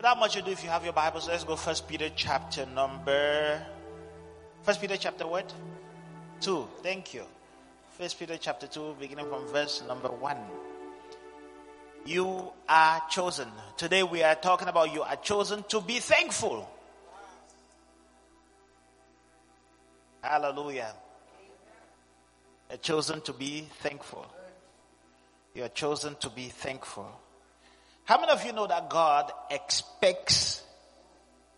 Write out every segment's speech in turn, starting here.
Without much ado, if you have your Bibles, let's go First Peter chapter number. First Peter chapter what? Two. Thank you. First Peter chapter two, beginning from verse number one. You are chosen. Today we are talking about you are chosen to be thankful. Hallelujah. You're chosen to be thankful. You are chosen to be thankful. How many of you know that God expects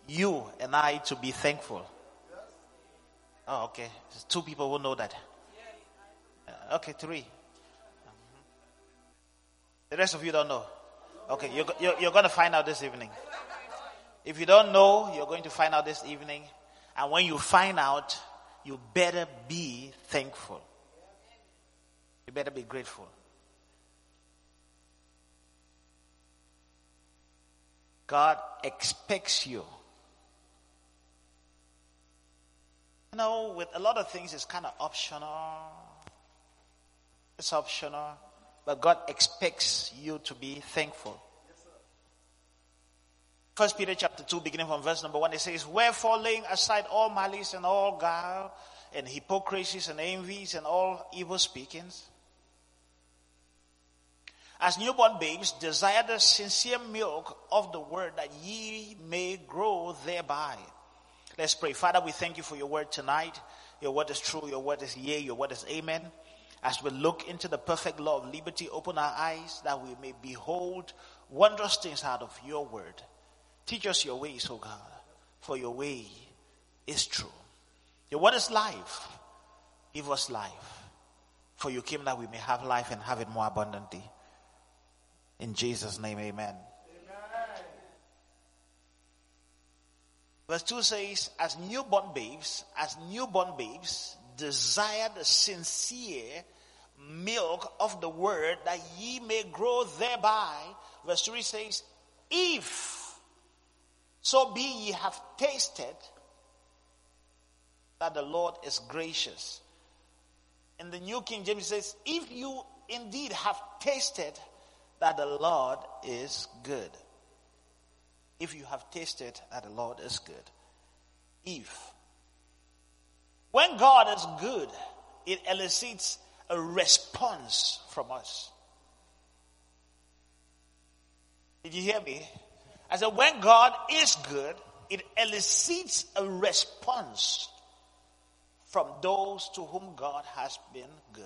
you and I to be thankful? Oh, okay. There's two people who know that. Uh, okay, three. The rest of you don't know. Okay, you're, you're, you're going to find out this evening. If you don't know, you're going to find out this evening. And when you find out, you better be thankful. You better be grateful. God expects you. You know, with a lot of things, it's kind of optional. It's optional. But God expects you to be thankful. First Peter chapter 2, beginning from verse number 1, it says, Wherefore laying aside all malice and all guile and hypocrisies and envies and all evil speakings, as newborn babes desire the sincere milk of the word that ye may grow thereby. Let's pray. Father, we thank you for your word tonight. Your word is true, your word is yea, your word is amen. As we look into the perfect law of liberty, open our eyes that we may behold wondrous things out of your word. Teach us your ways, O God, for your way is true. Your word is life. Give us life. For you came that we may have life and have it more abundantly. In Jesus' name, amen. amen. Verse 2 says, As newborn babes, as newborn babes, desire the sincere milk of the word that ye may grow thereby. Verse 3 says, If so be ye have tasted that the Lord is gracious. In the New King James says, if you indeed have tasted that the Lord is good. If you have tasted that the Lord is good. If. When God is good, it elicits a response from us. Did you hear me? I said, when God is good, it elicits a response from those to whom God has been good.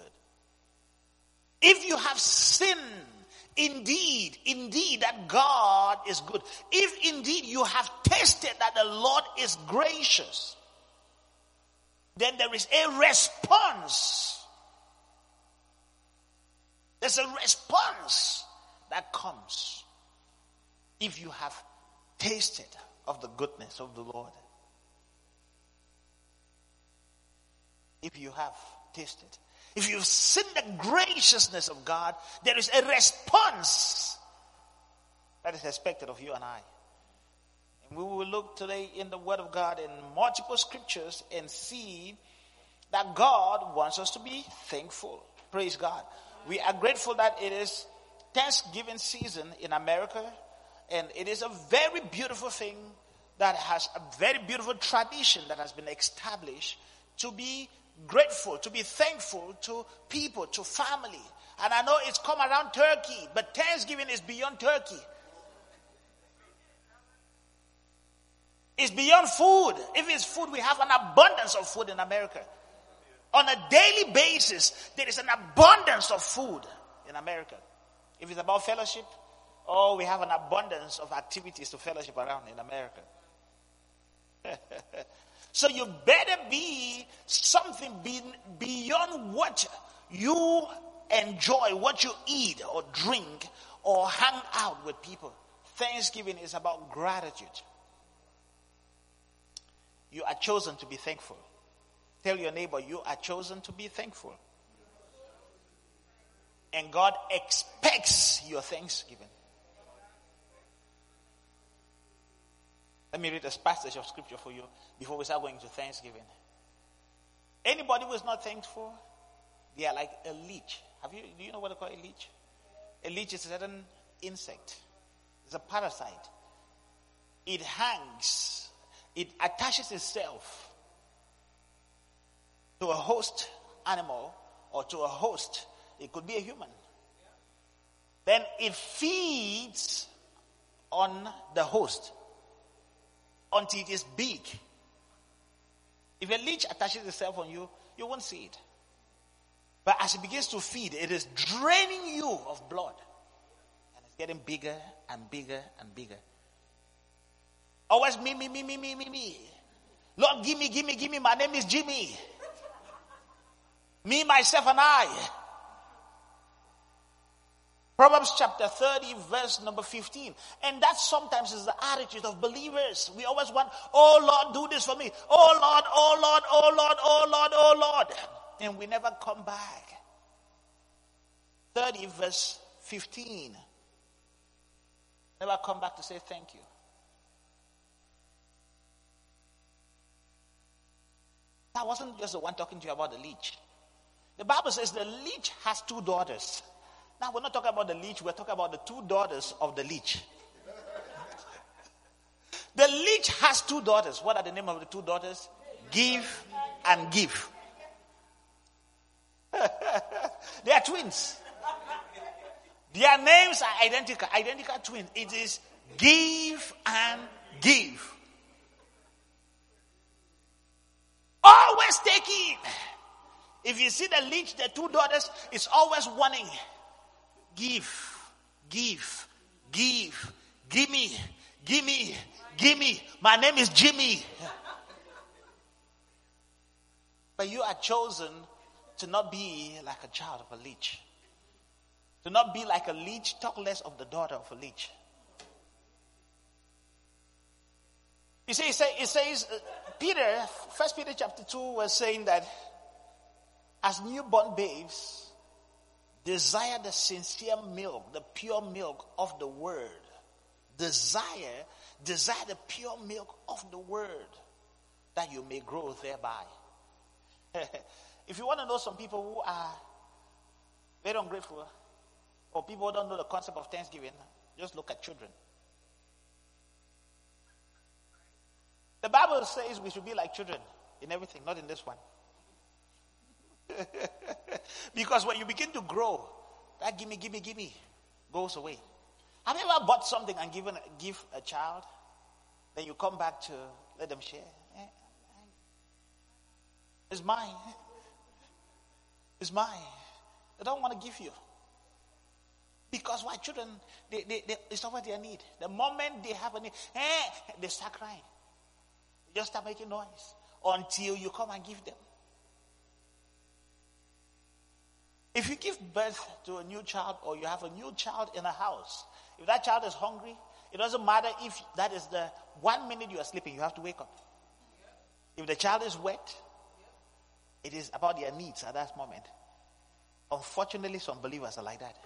If you have sinned, indeed, indeed, that God is good, if indeed you have tasted that the Lord is gracious, then there is a response. There's a response that comes if you have tasted of the goodness of the Lord. If you have tasted, if you've seen the graciousness of God, there is a response that is expected of you and I. And we will look today in the Word of God in multiple scriptures and see that God wants us to be thankful. Praise God. We are grateful that it is Thanksgiving season in America and it is a very beautiful thing that has a very beautiful tradition that has been established to be grateful, to be thankful to people, to family. And I know it's come around Turkey, but Thanksgiving is beyond Turkey. It's beyond food. If it's food, we have an abundance of food in America. On a daily basis, there is an abundance of food in America. If it's about fellowship, Oh, we have an abundance of activities to fellowship around in America. so you better be something beyond what you enjoy, what you eat or drink or hang out with people. Thanksgiving is about gratitude. You are chosen to be thankful. Tell your neighbor, you are chosen to be thankful. And God expects your thanksgiving. Let me read a passage of scripture for you before we start going to Thanksgiving. Anybody who is not thankful, they are like a leech. Have you do you know what they call a leech? A leech is a certain insect. It's a parasite. it hangs, it attaches itself to a host animal or to a host. It could be a human. Then it feeds on the host until it is big. If a leech attaches itself on you, you won't see it. But as it begins to feed, it is draining you of blood. And it's getting bigger and bigger and bigger. Always me, me, me, me, me, me, me. Lord, give me, give me, give me. My name is Jimmy. Me, myself, and I. Proverbs chapter 30, verse number 15. And that sometimes is the attitude of believers. We always want, oh Lord, do this for me. Oh Lord, oh Lord, oh Lord, oh Lord, oh Lord. And we never come back. 30, verse 15. Never come back to say thank you. That wasn't just the one talking to you about the leech. The Bible says the leech has two daughters. Now, we're not talking about the leech, we're talking about the two daughters of the leech. the leech has two daughters. What are the name of the two daughters? Give and give. they are twins. Their names are identical, identical twins. It is give and give. Always taking. If you see the leech, the two daughters, it's always wanting. Give, give, give, give me, give me, give me. My name is Jimmy. But you are chosen to not be like a child of a leech. To not be like a leech, talk less of the daughter of a leech. You see, it says, it says uh, Peter, First Peter chapter 2 was saying that as newborn babes, Desire the sincere milk, the pure milk of the word. Desire, desire the pure milk of the word that you may grow thereby. if you want to know some people who are very ungrateful or people who don't know the concept of thanksgiving, just look at children. The Bible says we should be like children in everything, not in this one. because when you begin to grow, that gimme, gimme, gimme goes away. Have you ever bought something and given give a child? Then you come back to let them share. Eh, eh. It's mine. It's mine. They don't want to give you. Because why children, they, they, they, it's not what they need. The moment they have a need, eh, they start crying. They just start making noise until you come and give them. If you give birth to a new child or you have a new child in a house, if that child is hungry, it doesn't matter if that is the one minute you are sleeping, you have to wake up. If the child is wet, it is about their needs at that moment. Unfortunately, some believers are like that.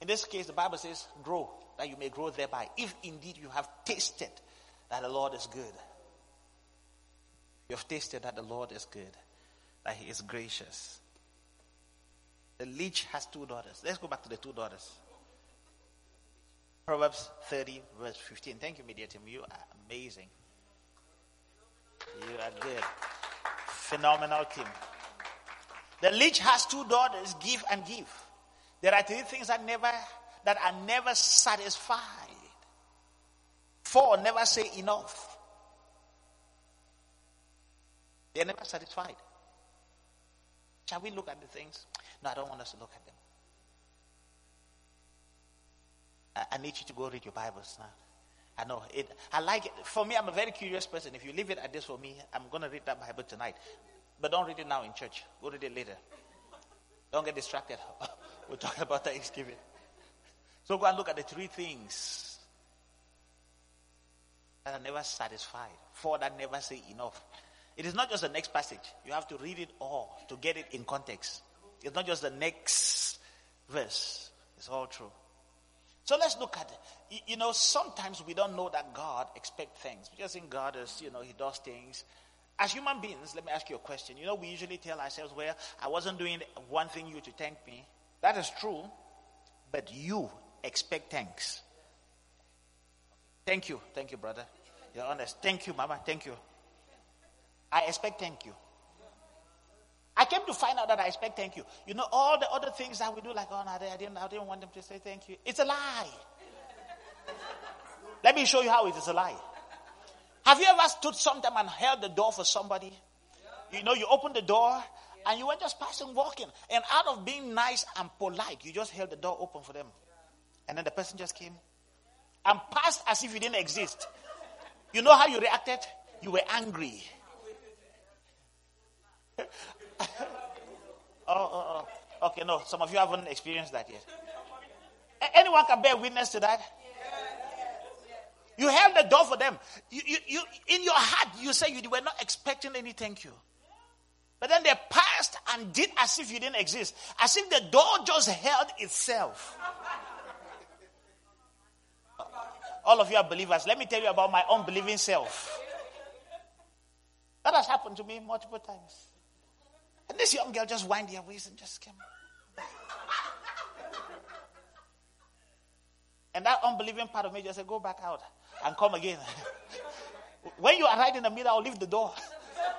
In this case, the Bible says, grow, that you may grow thereby, if indeed you have tasted that the Lord is good. You have tasted that the Lord is good, that He is gracious. The leech has two daughters. Let's go back to the two daughters. Proverbs 30, verse 15. Thank you, Media Team. You are amazing. You are good. Phenomenal team. The leech has two daughters, give and give. There are three things that never that are never satisfied. Four never say enough. They're never satisfied. Shall we look at the things? No, I don't want us to look at them. I, I need you to go read your Bibles now. I know it. I like it. For me, I'm a very curious person. If you leave it at this for me, I'm going to read that Bible tonight. But don't read it now in church. Go read it later. Don't get distracted. We're talking about Thanksgiving. So go and look at the three things that are never satisfied. Four that never say enough. It is not just the next passage. You have to read it all to get it in context. It's not just the next verse. It's all true. So let's look at it. You know, sometimes we don't know that God expects things. We just think God is, you know, He does things. As human beings, let me ask you a question. You know, we usually tell ourselves, well, I wasn't doing one thing you to thank me. That is true. but you expect thanks. Thank you. Thank you, brother. You're honest. Thank you, mama. Thank you. I expect thank you. I came to find out that I expect thank you. You know, all the other things that we do, like, oh, no, I didn't, I didn't want them to say thank you. It's a lie. Let me show you how it is a lie. Have you ever stood sometime and held the door for somebody? You know, you open the door and you were just passing, walking. And out of being nice and polite, you just held the door open for them. And then the person just came and passed as if you didn't exist. You know how you reacted? You were angry. oh, oh, oh. Okay, no, some of you haven't experienced that yet. Anyone can bear witness to that? You held the door for them. You, you, you, in your heart, you say you were not expecting any thank you. But then they passed and did as if you didn't exist, as if the door just held itself. All of you are believers. Let me tell you about my unbelieving self. That has happened to me multiple times. And this young girl just wind her waist and just came. And that unbelieving part of me just said, Go back out and come again. when you are right in the middle, I'll leave the door.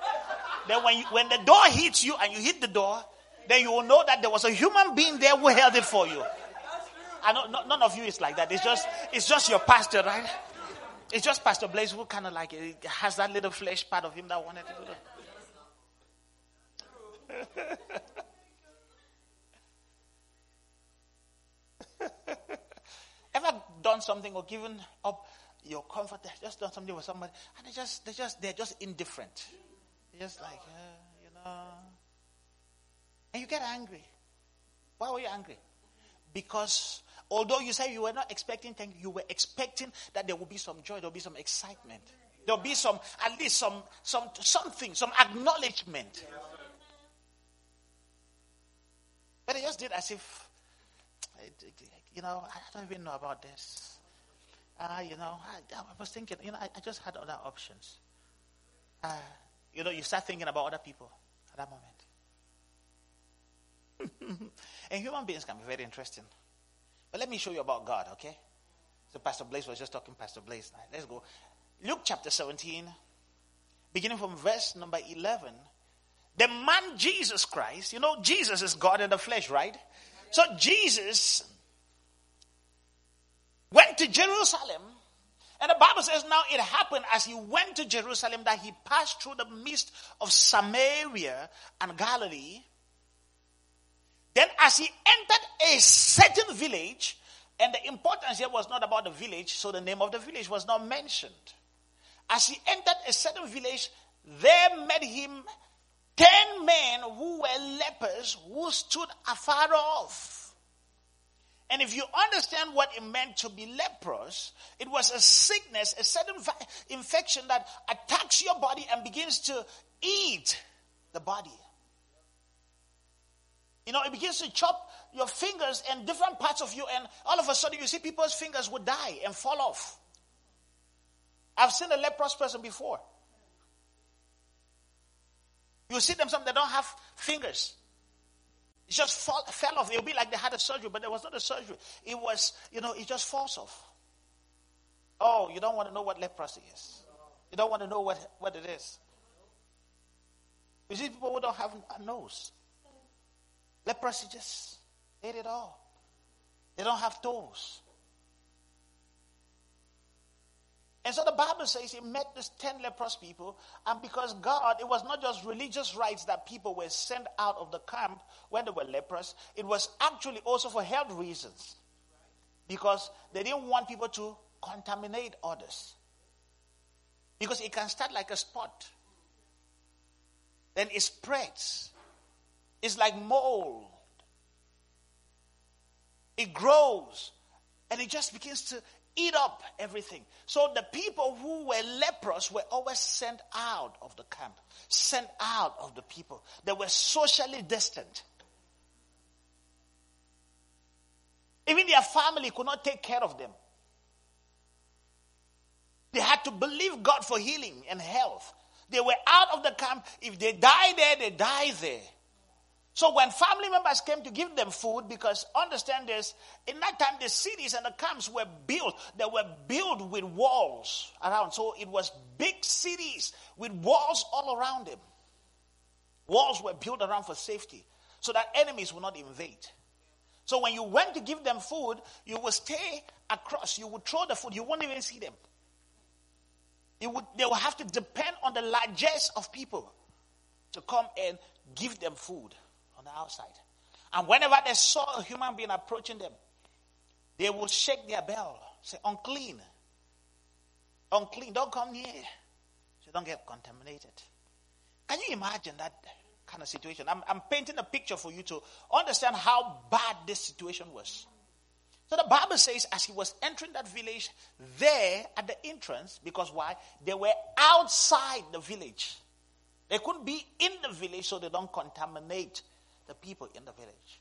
then when, you, when the door hits you and you hit the door, then you will know that there was a human being there who held it for you. I know no, none of you is like that. It's just it's just your pastor, right? It's just Pastor Blaise who kind of like eh, has that little flesh part of him that wanted to do that. Ever done something or given up your comfort, just done something with somebody, and they just they just they're just indifferent. They're just like, uh, you know. And you get angry. Why were you angry? Because although you say you were not expecting things, you were expecting that there will be some joy, there will be some excitement. There'll be some, at least some, some, something, some acknowledgement. But they just did as if, you know, I don't even know about this uh, you know, I, I, was thinking, you know, I, I just had other options. Uh, you know, you start thinking about other people at that moment. and human beings can be very interesting. But let me show you about God, okay? So Pastor Blaise was just talking, Pastor Blaise. Let's go. Luke chapter 17, beginning from verse number 11. The man Jesus Christ, you know, Jesus is God in the flesh, right? So Jesus went to Jerusalem. And the Bible says now it happened as he went to Jerusalem that he passed through the midst of Samaria and Galilee. Then, as he entered a certain village, and the importance here was not about the village, so the name of the village was not mentioned. As he entered a certain village, there met him ten men who were lepers who stood afar off. And if you understand what it meant to be leprous, it was a sickness, a certain infection that attacks your body and begins to eat the body. You know, it begins to chop your fingers and different parts of you, and all of a sudden you see people's fingers would die and fall off. I've seen a leprous person before. You see them, some they don't have fingers. It just fall, fell off. It would be like they had a surgery, but there was not a surgery. It was, you know, it just falls off. Oh, you don't want to know what leprosy is. You don't want to know what, what it is. You see people who don't have a nose. Leprosy just ate it all. They don't have toes. And so the Bible says he met these 10 leprous people, and because God, it was not just religious rites that people were sent out of the camp when they were leprous, it was actually also for health reasons. Because they didn't want people to contaminate others. Because it can start like a spot, then it spreads. It's like mold, it grows, and it just begins to eat up everything. So the people who were leprous were always sent out of the camp, sent out of the people. They were socially distant. Even their family could not take care of them. They had to believe God for healing and health. They were out of the camp. If they die there, they die there. So when family members came to give them food, because understand this, in that time the cities and the camps were built. They were built with walls around. So it was big cities with walls all around them. Walls were built around for safety so that enemies would not invade. So when you went to give them food, you would stay across. You would throw the food. You won't even see them. Would, they would have to depend on the largest of people to come and give them food on the outside. And whenever they saw a human being approaching them, they would shake their bell, say, unclean. Unclean, don't come near. So don't get contaminated. Can you imagine that kind of situation? I'm, I'm painting a picture for you to understand how bad this situation was. So the Bible says, as he was entering that village, there at the entrance, because why? They were outside the village. They couldn't be in the village so they don't contaminate the people in the village.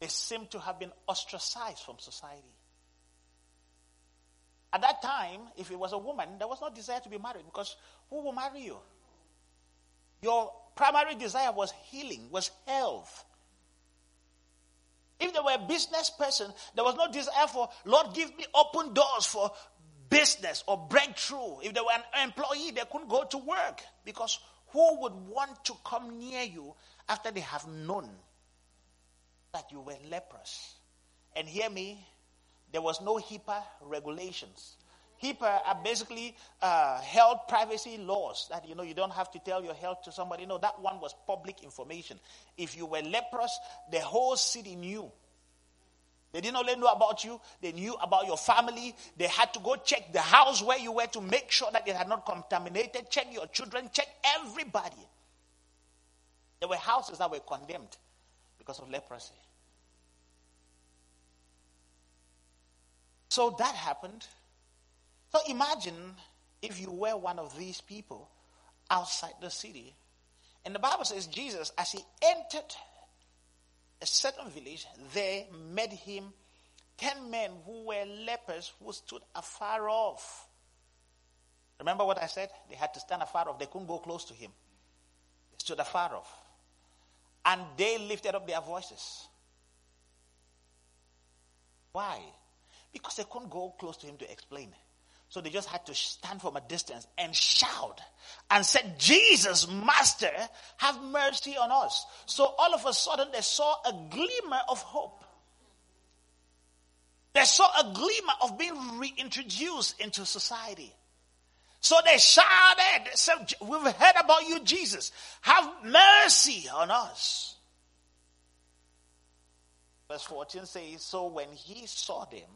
They seem to have been ostracized from society. At that time, if it was a woman, there was no desire to be married because who will marry you? Your primary desire was healing, was health. If they were a business person, there was no desire for, Lord, give me open doors for business or breakthrough. If they were an employee, they couldn't go to work because who would want to come near you after they have known that you were leprous? And hear me, there was no HIPAA regulations. HIPAA are basically uh, health privacy laws that you know you don't have to tell your health to somebody. No, that one was public information. If you were leprous, the whole city knew. They didn't only know about you, they knew about your family. They had to go check the house where you were to make sure that it had not contaminated, check your children, check everybody. There were houses that were condemned because of leprosy. So that happened. So imagine if you were one of these people outside the city. And the Bible says Jesus, as he entered a certain village, there met him ten men who were lepers who stood afar off. Remember what I said? They had to stand afar off. They couldn't go close to him. They stood afar off. And they lifted up their voices. Why? Because they couldn't go close to him to explain. So they just had to stand from a distance and shout and said, Jesus, Master, have mercy on us. So all of a sudden they saw a glimmer of hope. They saw a glimmer of being reintroduced into society. So they shouted, said, We've heard about you, Jesus. Have mercy on us. Verse 14 says, So when he saw them,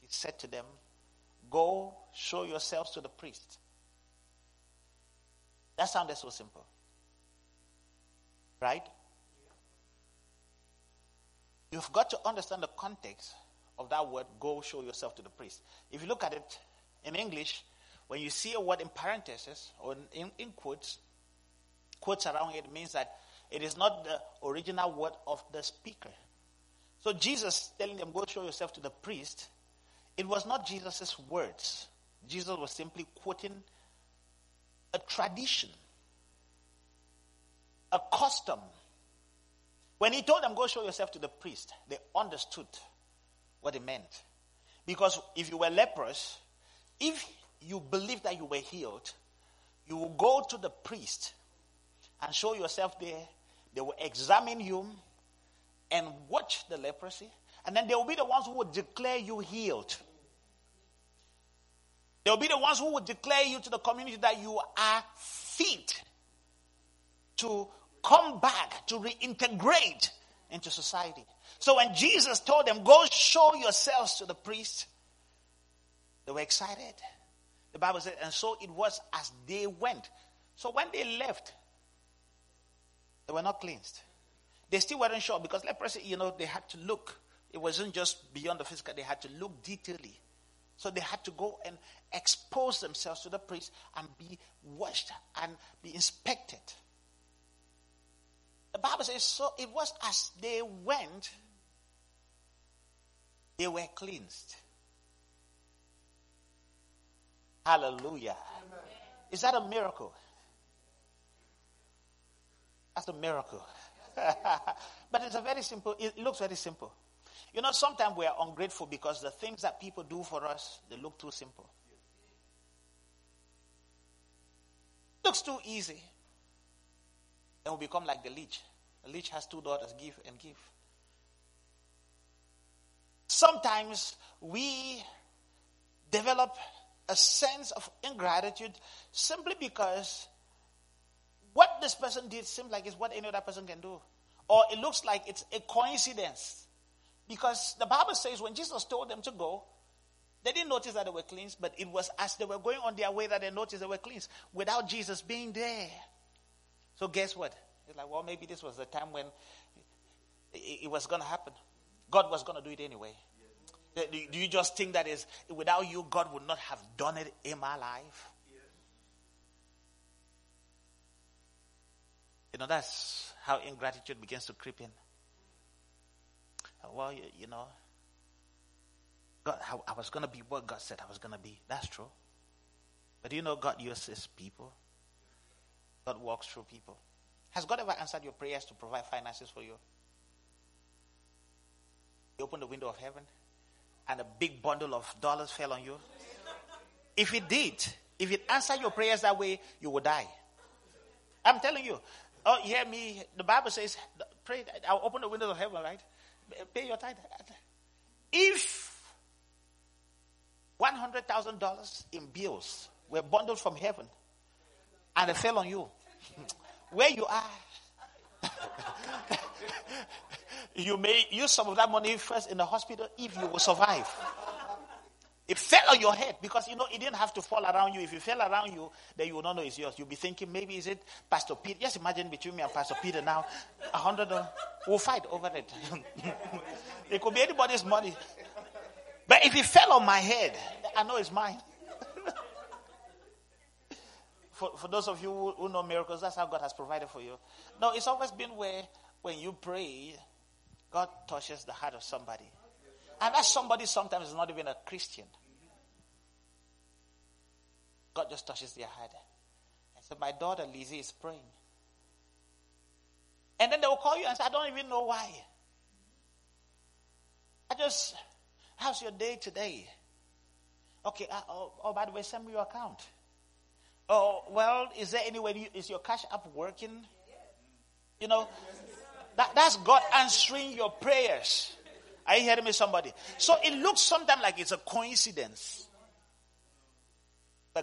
he said to them, Go show yourselves to the priest. That sounded so simple. Right? You've got to understand the context of that word, go show yourself to the priest. If you look at it in English, when you see a word in parentheses or in, in quotes, quotes around it means that it is not the original word of the speaker. So Jesus telling them, go show yourself to the priest, it was not Jesus' words. Jesus was simply quoting a tradition, a custom. When he told them, Go show yourself to the priest, they understood what it meant. Because if you were leprous, if you believed that you were healed, you will go to the priest and show yourself there. They will examine you and watch the leprosy. And then they will be the ones who will declare you healed. They'll be the ones who will declare you to the community that you are fit to come back, to reintegrate into society. So when Jesus told them, Go show yourselves to the priest, they were excited. The Bible said, and so it was as they went. So when they left, they were not cleansed. They still weren't sure because leprosy, you know, they had to look. It wasn't just beyond the physical, they had to look detailedly. So they had to go and expose themselves to the priest and be washed and be inspected. The Bible says, so it was as they went, they were cleansed. Hallelujah. Is that a miracle? That's a miracle. but it's a very simple, it looks very simple. You know, sometimes we are ungrateful because the things that people do for us, they look too simple. Looks too easy. And we become like the leech. The leech has two daughters, give and give. Sometimes we develop a sense of ingratitude simply because what this person did seems like it's what any other person can do. Or it looks like it's a coincidence. Because the Bible says when Jesus told them to go, they didn't notice that they were cleansed, but it was as they were going on their way that they noticed they were cleansed without Jesus being there. So guess what? It's like, well, maybe this was the time when it, was going to happen. God was going to do it anyway. Do you just think that is without you, God would not have done it in my life? You know, that's how ingratitude begins to creep in. Well, you, you know, God, I, I was going to be what God said I was going to be. That's true. But do you know God uses people? God walks through people. Has God ever answered your prayers to provide finances for you? He opened the window of heaven and a big bundle of dollars fell on you? If it did, if it answered your prayers that way, you would die. I'm telling you. Oh, hear me. The Bible says, pray. I'll open the windows of heaven, right? Pay your tithe. If $100,000 in bills were bundled from heaven and they fell on you, where you are, you may use some of that money first in the hospital if you will survive. It fell on your head because you know it didn't have to fall around you. If it fell around you, then you will not know it's yours. You'll be thinking maybe is it Pastor Peter. Just imagine between me and Pastor Peter now, a hundred. We'll fight over it. it could be anybody's money. But if it fell on my head, I know it's mine. for, for those of you who, who know miracles, that's how God has provided for you. No, it's always been where when you pray, God touches the heart of somebody. And that somebody sometimes is not even a Christian. God just touches their heart. I said, My daughter Lizzie is praying. And then they will call you and say, I don't even know why. I just, how's your day today? Okay, uh, oh, oh, by the way, send me your account. Oh, well, is there any way, you, is your cash app working? You know, that, that's God answering your prayers. Are you hearing me, somebody? So it looks sometimes like it's a coincidence.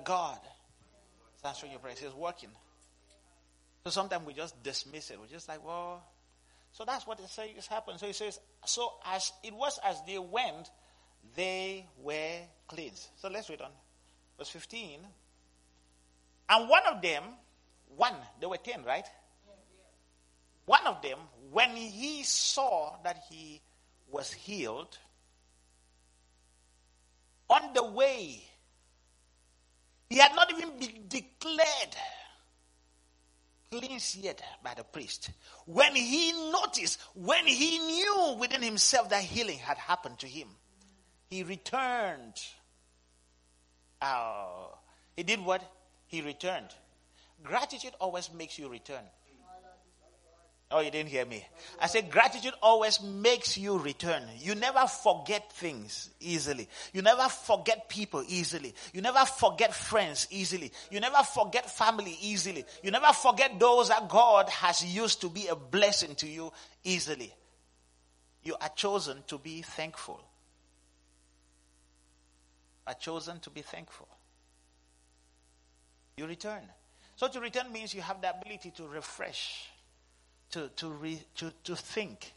God is answering your prayers. He's working. So sometimes we just dismiss it. We're just like, well, so that's what it says happened. So he says, so as it was as they went, they were cleansed. So let's read on. Verse 15. And one of them, one, there were ten, right? One of them, when he saw that he was healed, on the way, he had not even been declared cleansed yet by the priest. When he noticed, when he knew within himself that healing had happened to him, he returned. Oh, he did what? He returned. Gratitude always makes you return. Oh, you didn't hear me. I said gratitude always makes you return. You never forget things easily. You never forget people easily. You never forget friends easily. You never forget family easily. You never forget those that God has used to be a blessing to you easily. You are chosen to be thankful. Are chosen to be thankful. You return. So to return means you have the ability to refresh to, to, re, to, to think.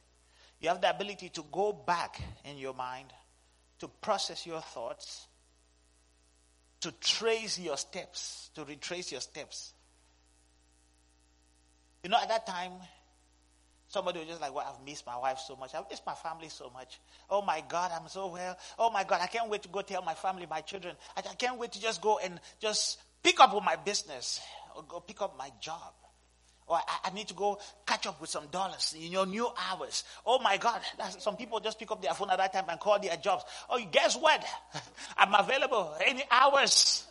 You have the ability to go back in your mind, to process your thoughts, to trace your steps, to retrace your steps. You know, at that time, somebody was just like, Well, I've missed my wife so much. I've missed my family so much. Oh my God, I'm so well. Oh my God, I can't wait to go tell my family, my children. I, I can't wait to just go and just pick up with my business or go pick up my job. Or I, I, need to go catch up with some dollars in your new hours. Oh my God. some people just pick up their phone at that time and call their jobs. Oh, guess what? I'm available any hours.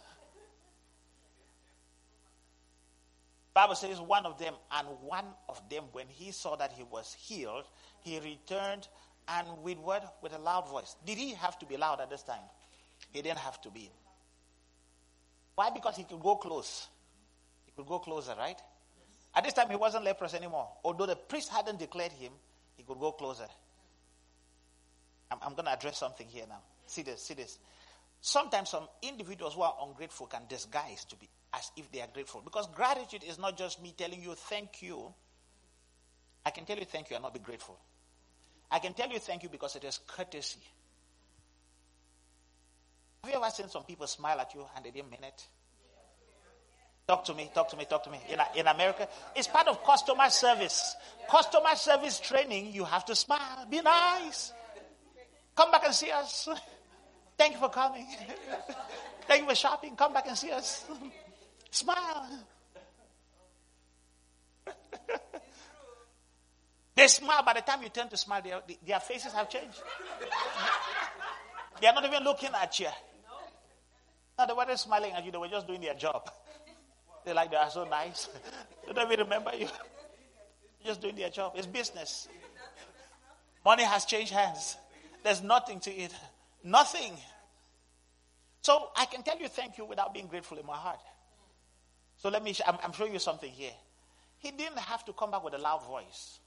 Bible says one of them, and one of them, when he saw that he was healed, he returned and with what? With a loud voice. Did he have to be loud at this time? He didn't have to be. Why? Because he could go close. He could go closer, right? At this time, he wasn't leprous anymore. Although the priest hadn't declared him, he could go closer. I'm, I'm going to address something here now. See this, see this. Sometimes some individuals who are ungrateful can disguise to be as if they are grateful. Because gratitude is not just me telling you thank you. I can tell you thank you and not be grateful. I can tell you thank you because it is courtesy. Have you ever seen some people smile at you and they didn't mean it? Talk to me, talk to me, talk to me. In, in America, it's part of customer service. Customer service training, you have to smile, be nice. Come back and see us. Thank you for coming. Thank you for shopping. Come back and see us. Smile. they smile. By the time you turn to smile, their, their faces have changed. they are not even looking at you. No, they weren't smiling at you. They were just doing their job. They like they are so nice. don't even remember you. just doing their job. It's business. Money has changed hands. There's nothing to it. Nothing. So I can tell you thank you without being grateful in my heart. So let me, I'm, I'm showing you something here. He didn't have to come back with a loud voice.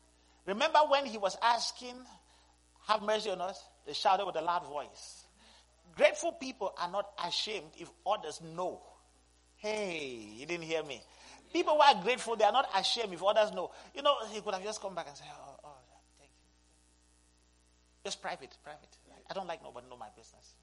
Remember when he was asking, Have mercy on us? They shouted with a loud voice. Grateful people are not ashamed if others know. Hey, you didn't hear me. People who are grateful, they are not ashamed if others know. You know, he could have just come back and said, Oh, oh thank you. Just private, private. I don't like nobody know my business.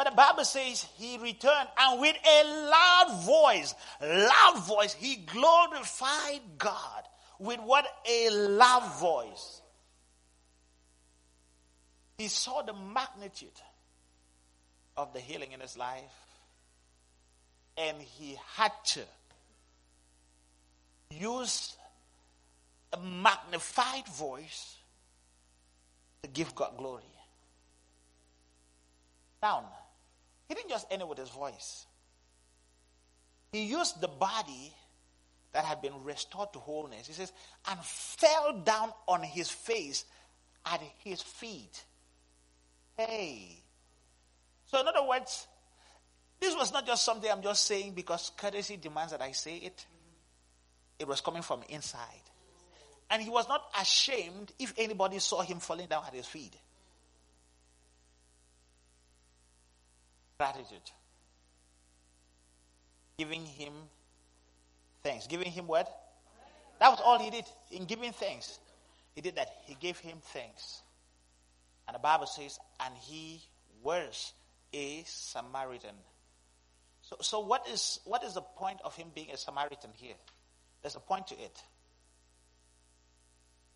But the Bible says he returned and with a loud voice, loud voice, he glorified God. With what a loud voice. He saw the magnitude of the healing in his life and he had to use a magnified voice to give God glory. Now, he didn't just end it with his voice. He used the body that had been restored to wholeness. He says, and fell down on his face at his feet. Hey. So, in other words, this was not just something I'm just saying because courtesy demands that I say it. It was coming from inside. And he was not ashamed if anybody saw him falling down at his feet. Gratitude. Giving him thanks. Giving him what? That was all he did in giving thanks. He did that. He gave him thanks. And the Bible says, and he was a Samaritan. So, so what, is, what is the point of him being a Samaritan here? There's a point to it.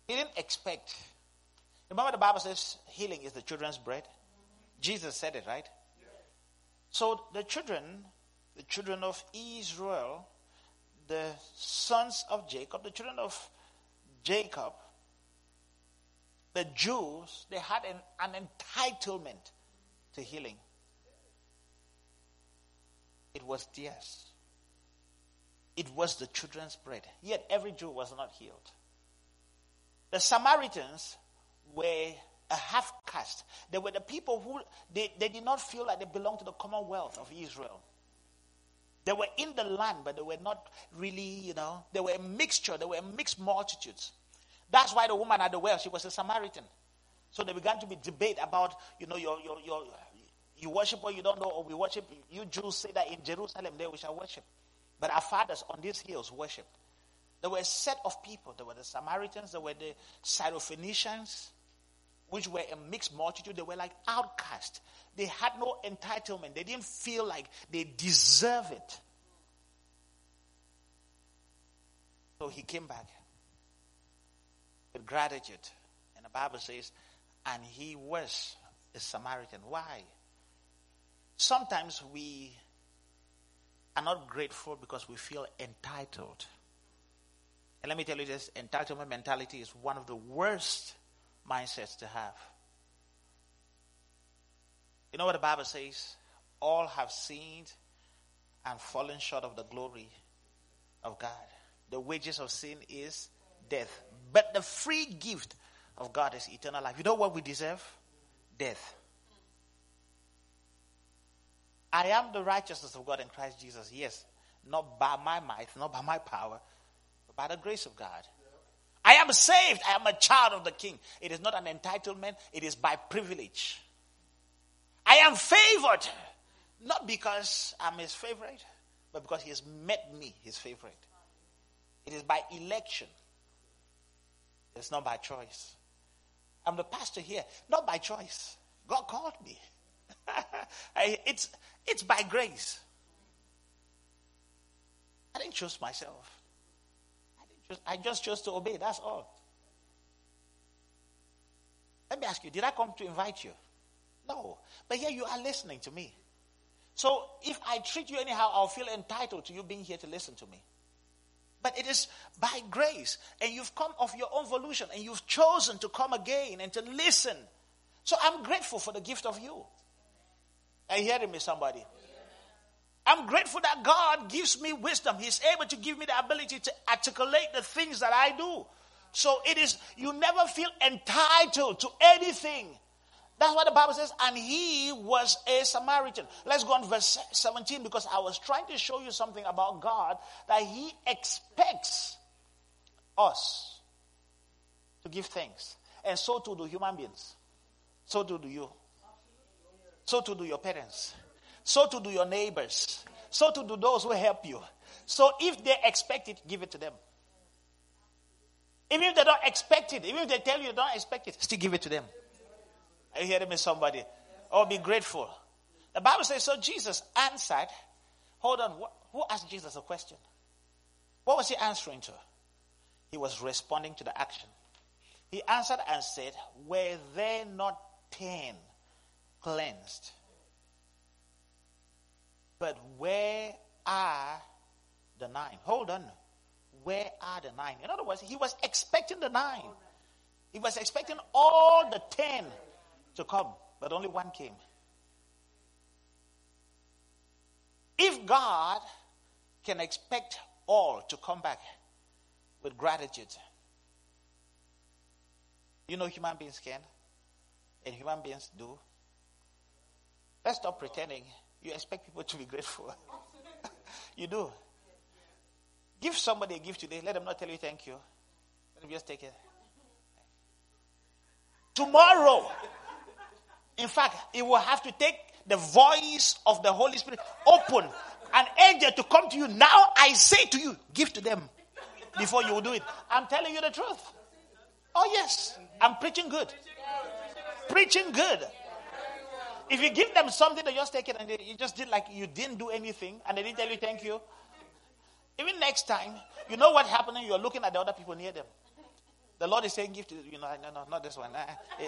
He didn't expect. Remember, the Bible says healing is the children's bread? Jesus said it, right? So the children, the children of Israel, the sons of Jacob, the children of Jacob, the Jews, they had an, an entitlement to healing. It was theirs. It was the children's bread. Yet every Jew was not healed. The Samaritans were a half caste. They were the people who they, they did not feel like they belonged to the commonwealth of Israel. They were in the land, but they were not really, you know, they were a mixture, they were mixed multitudes. That's why the woman at the well, she was a Samaritan. So they began to be debate about, you know, your, your, your, you worship or you don't know, or we worship. You Jews say that in Jerusalem, there we shall worship. But our fathers on these hills worship. There were a set of people. There were the Samaritans, there were the Syrophoenicians, which were a mixed multitude, they were like outcasts. They had no entitlement. They didn't feel like they deserve it. So he came back with gratitude. And the Bible says, and he was a Samaritan. Why? Sometimes we are not grateful because we feel entitled. And let me tell you this entitlement mentality is one of the worst mindsets to have. You know what the Bible says? All have sinned and fallen short of the glory of God. The wages of sin is death. But the free gift of God is eternal life. You know what we deserve? Death. I am the righteousness of God in Christ Jesus. Yes. Not by my might, not by my power, but by the grace of God. I am saved. I am a child of the king. It is not an entitlement, it is by privilege. I am favored. Not because I'm his favorite, but because he has met me his favorite. It is by election. It's not by choice. I'm the pastor here, not by choice. God called me. it's, it's by grace. I didn't choose myself. I, choose, I just chose to obey. That's all. Let me ask you, did I come to invite you? No. But here you are listening to me. So if I treat you anyhow, I'll feel entitled to you being here to listen to me. But it is by grace, and you've come of your own volition, and you've chosen to come again and to listen. So I'm grateful for the gift of you. Are you hearing me, somebody? I'm grateful that God gives me wisdom. He's able to give me the ability to articulate the things that I do. So it is, you never feel entitled to anything. That's what the Bible says. And he was a Samaritan. Let's go on verse 17 because I was trying to show you something about God that he expects us to give thanks. And so too do human beings. So too do you. So to do your parents. So to do your neighbors. So to do those who help you. So if they expect it, give it to them. Even if they don't expect it, even if they tell you they don't expect it, still give it to them. Are you hearing me, somebody? Oh, be grateful. The Bible says, so Jesus answered. Hold on. Who asked Jesus a question? What was he answering to? He was responding to the action. He answered and said, Were there not ten cleansed? But where are the nine? Hold on. Where are the nine? In other words, he was expecting the nine. He was expecting all the ten to come, but only one came. If God can expect all to come back with gratitude, you know human beings can, and human beings do. Let's stop pretending you expect people to be grateful. you do. Give somebody a gift today. Let them not tell you thank you. Let them just take it. Tomorrow, in fact, it will have to take the voice of the Holy Spirit open an angel to come to you. Now I say to you, give to them before you will do it. I'm telling you the truth. Oh, yes. I'm preaching good. Preaching good. If you give them something, they just take it and they, you just did like you didn't do anything and they didn't tell you thank you. Even next time, you know what's happening? You're looking at the other people near them. The Lord is saying, give to, you know, no, no, not this one.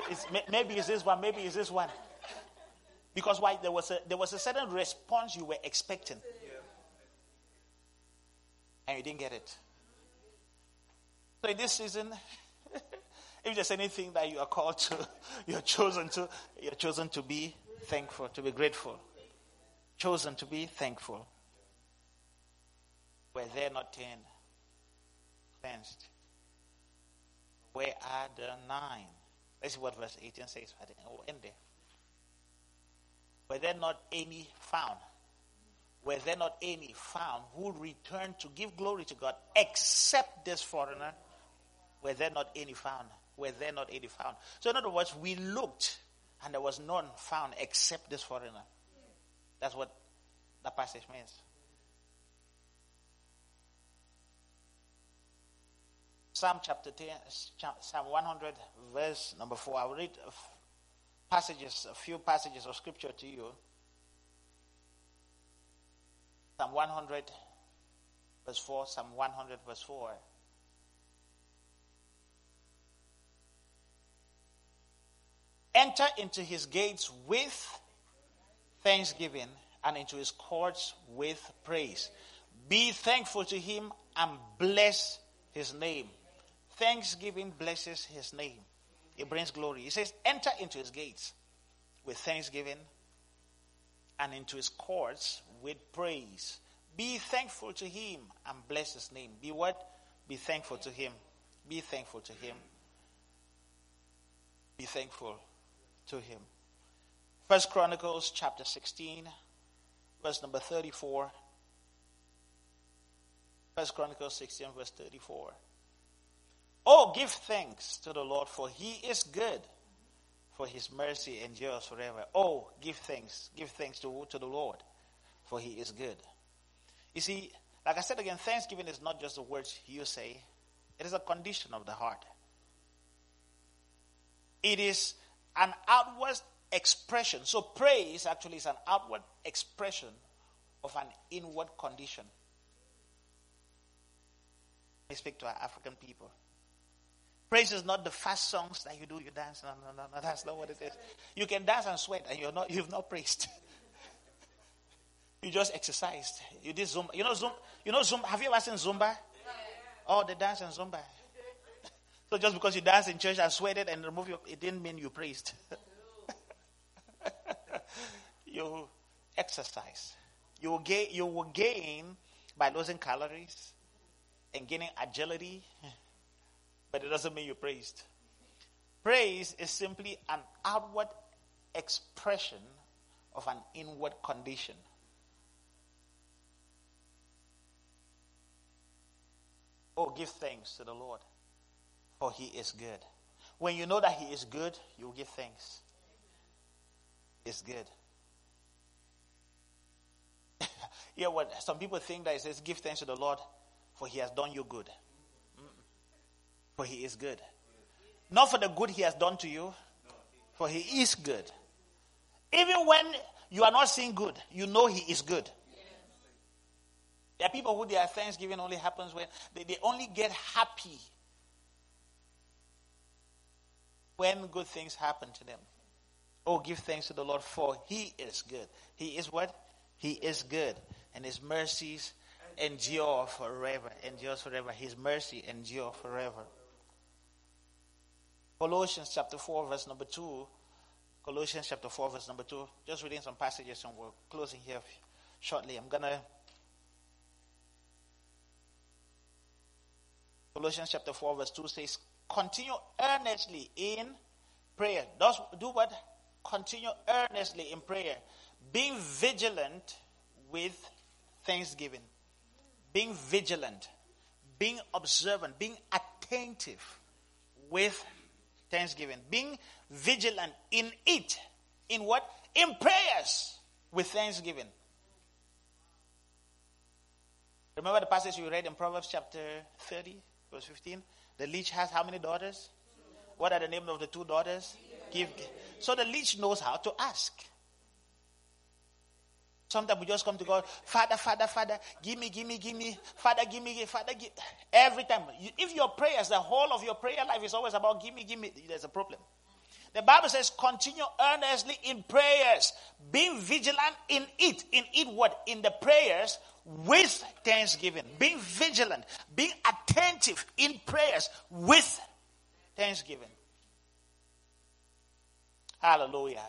It's, maybe it's this one, maybe it's this one. Because why? There was a, there was a certain response you were expecting. And you didn't get it. So in this season, if there's anything that you are called to, you're chosen to, you're chosen to be thankful, to be grateful. Chosen to be thankful. Were there not ten cleansed? Where are the nine? Let's see what verse 18 says. Oh, end there. Were there not any found? Were there not any found who returned to give glory to God except this foreigner? Were there not any found? Were there not any found? So, in other words, we looked and there was none found except this foreigner. That's what the passage means. Psalm chapter 10, Psalm 100, verse number 4. I'll read passages, a few passages of scripture to you. Psalm 100, verse 4, Psalm 100, verse 4. Enter into his gates with thanksgiving and into his courts with praise. Be thankful to him and bless his name. Thanksgiving blesses his name. It brings glory. He says, enter into his gates with thanksgiving and into his courts with praise. Be thankful to him and bless his name. Be what? Be thankful to him. Be thankful to him. Be thankful to him. First Chronicles chapter 16, verse number 34. First Chronicles 16, verse 34. Oh, give thanks to the Lord, for he is good, for his mercy endures forever. Oh, give thanks. Give thanks to, to the Lord, for he is good. You see, like I said again, thanksgiving is not just the words you say, it is a condition of the heart. It is an outward expression. So, praise actually is an outward expression of an inward condition. I speak to our African people. Praise is not the fast songs that you do, you dance. No, no, no, no, that's not what it is. You can dance and sweat and you're not, you've not praised. you just exercised. You did Zumba. You know Zumba? You know Zumba? Have you ever seen Zumba? Oh, the dance in Zumba. So just because you dance in church and sweated and remove your, it didn't mean you praised. you exercise. You will gain, you will gain by losing calories and gaining agility but it doesn't mean you praised. Praise is simply an outward expression of an inward condition. Oh, give thanks to the Lord, for he is good. When you know that he is good, you give thanks. It's good. yeah, what some people think that it says give thanks to the Lord, for he has done you good for he is good. Not for the good he has done to you, for he is good. Even when you are not seeing good, you know he is good. There are people who their thanksgiving only happens when they, they only get happy when good things happen to them. Oh, give thanks to the Lord, for he is good. He is what? He is good. And his mercies endure forever. Endures forever. His mercy endure forever. Colossians chapter 4, verse number 2. Colossians chapter 4, verse number 2. Just reading some passages and we're closing here shortly. I'm going to. Colossians chapter 4, verse 2 says, Continue earnestly in prayer. Do what? Continue earnestly in prayer. Being vigilant with thanksgiving. Being vigilant. Being observant. Being attentive with thanksgiving. Being vigilant in it. In what? In prayers with thanksgiving. Remember the passage we read in Proverbs chapter 30, verse 15? The leech has how many daughters? What are the names of the two daughters? Give. So the leech knows how to ask. Sometimes we just come to God, Father, Father, Father, give me, give me, give me, Father, give me, Father, give. Every time. If your prayers, the whole of your prayer life is always about give me, give me, there's a problem. The Bible says, continue earnestly in prayers, being vigilant in it. In it, what? In the prayers with thanksgiving. Being vigilant, being attentive in prayers with thanksgiving. Hallelujah.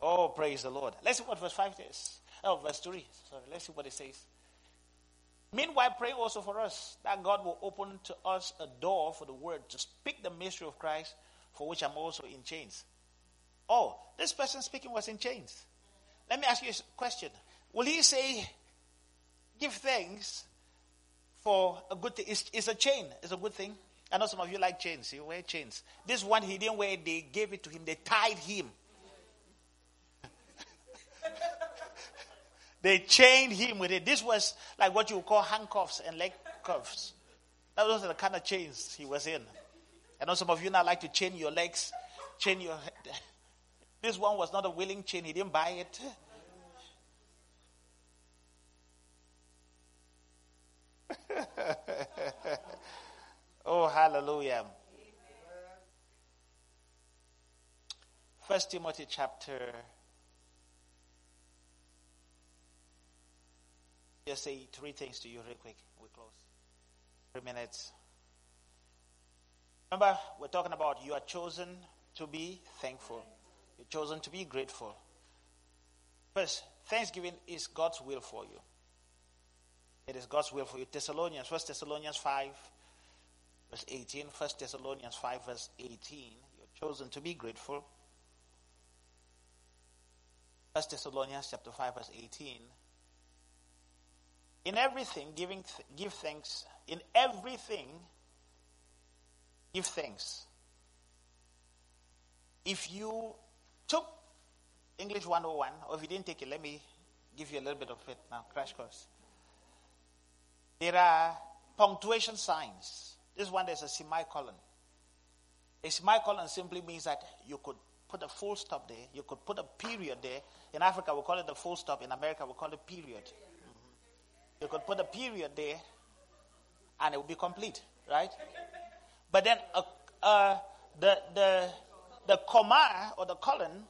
Oh, praise the Lord. Let's see what verse 5 says. Oh, verse 3. Sorry, let's see what it says. Meanwhile, pray also for us that God will open to us a door for the word to speak the mystery of Christ, for which I'm also in chains. Oh, this person speaking was in chains. Let me ask you a question. Will he say, give thanks for a good thing? It's, it's a chain, it's a good thing. I know some of you like chains. You wear chains. This one he didn't wear, they gave it to him, they tied him. They chained him with it. This was like what you call handcuffs and leg cuffs. That was the kind of chains he was in. I know some of you now like to chain your legs, chain your. This one was not a willing chain, he didn't buy it. oh, hallelujah. First Timothy chapter Just say three things to you real quick. We close. Three minutes. Remember, we're talking about you are chosen to be thankful. You're chosen to be grateful. First, thanksgiving is God's will for you. It is God's will for you. Thessalonians, First Thessalonians 5, verse 18. First Thessalonians 5, verse 18. You're chosen to be grateful. First Thessalonians chapter 5, verse 18. In everything, giving give thanks. In everything, give thanks. If you took English 101, or if you didn't take it, let me give you a little bit of it now, crash course. There are punctuation signs. This one there's a semicolon. A semicolon simply means that you could put a full stop there, you could put a period there. In Africa, we call it the full stop. In America, we call it period. You could put a period there and it would be complete, right? But then uh, uh, the, the, the comma or the colon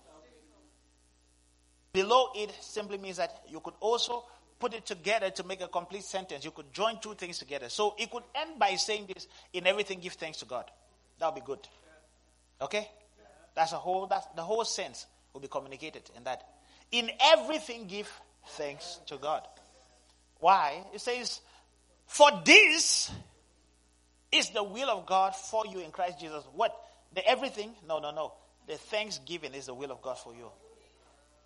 below it simply means that you could also put it together to make a complete sentence. You could join two things together. So it could end by saying this in everything give thanks to God. That would be good. Okay? That's a whole that's the whole sense will be communicated in that. In everything give thanks to God. Why? It says, For this is the will of God for you in Christ Jesus. What? The everything? No, no, no. The thanksgiving is the will of God for you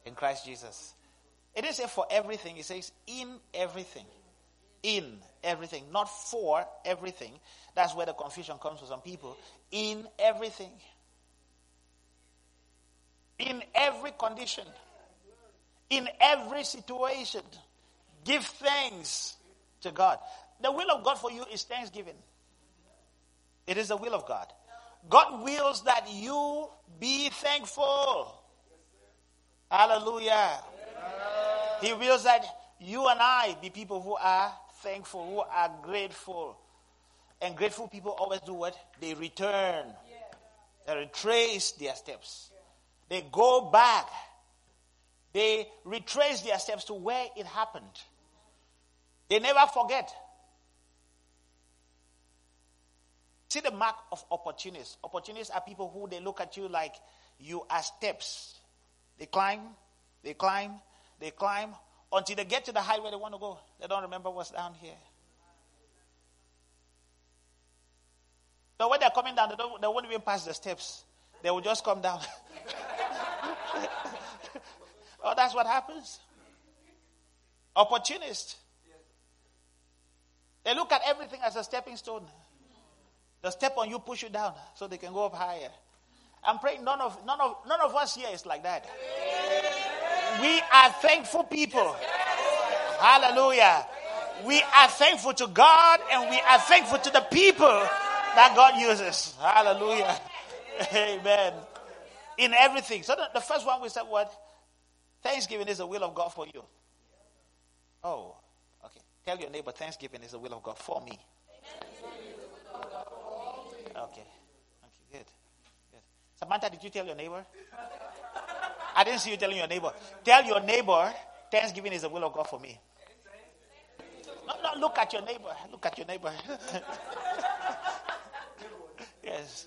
in Christ Jesus. It didn't say for everything, it says in everything. In everything, not for everything. That's where the confusion comes for some people. In everything. In every condition. In every situation. Give thanks to God. The will of God for you is thanksgiving. It is the will of God. God wills that you be thankful. Hallelujah. He wills that you and I be people who are thankful, who are grateful. And grateful people always do what? They return. They retrace their steps. They go back. They retrace their steps to where it happened. They never forget. See the mark of opportunists. Opportunists are people who they look at you like you are steps. They climb, they climb, they climb until they get to the height where they want to go. They don't remember what's down here. So when they're coming down, they, don't, they won't even pass the steps. They will just come down. oh, that's what happens. Opportunist. They look at everything as a stepping stone. The step on you push you down so they can go up higher. I'm praying none of none of none of us here is like that. We are thankful people. Hallelujah. We are thankful to God and we are thankful to the people that God uses. Hallelujah. Amen. In everything. So the, first one we said what? Thanksgiving is the will of God for you. Oh, okay. Tell your neighbor, Thanksgiving is the will of God for me. Okay. Okay, good. Good. Samantha, did you tell your neighbor? I didn't see you telling your neighbor. Tell your neighbor, Thanksgiving is the will of God for me. No, no, look at your neighbor. Look at your neighbor. yes.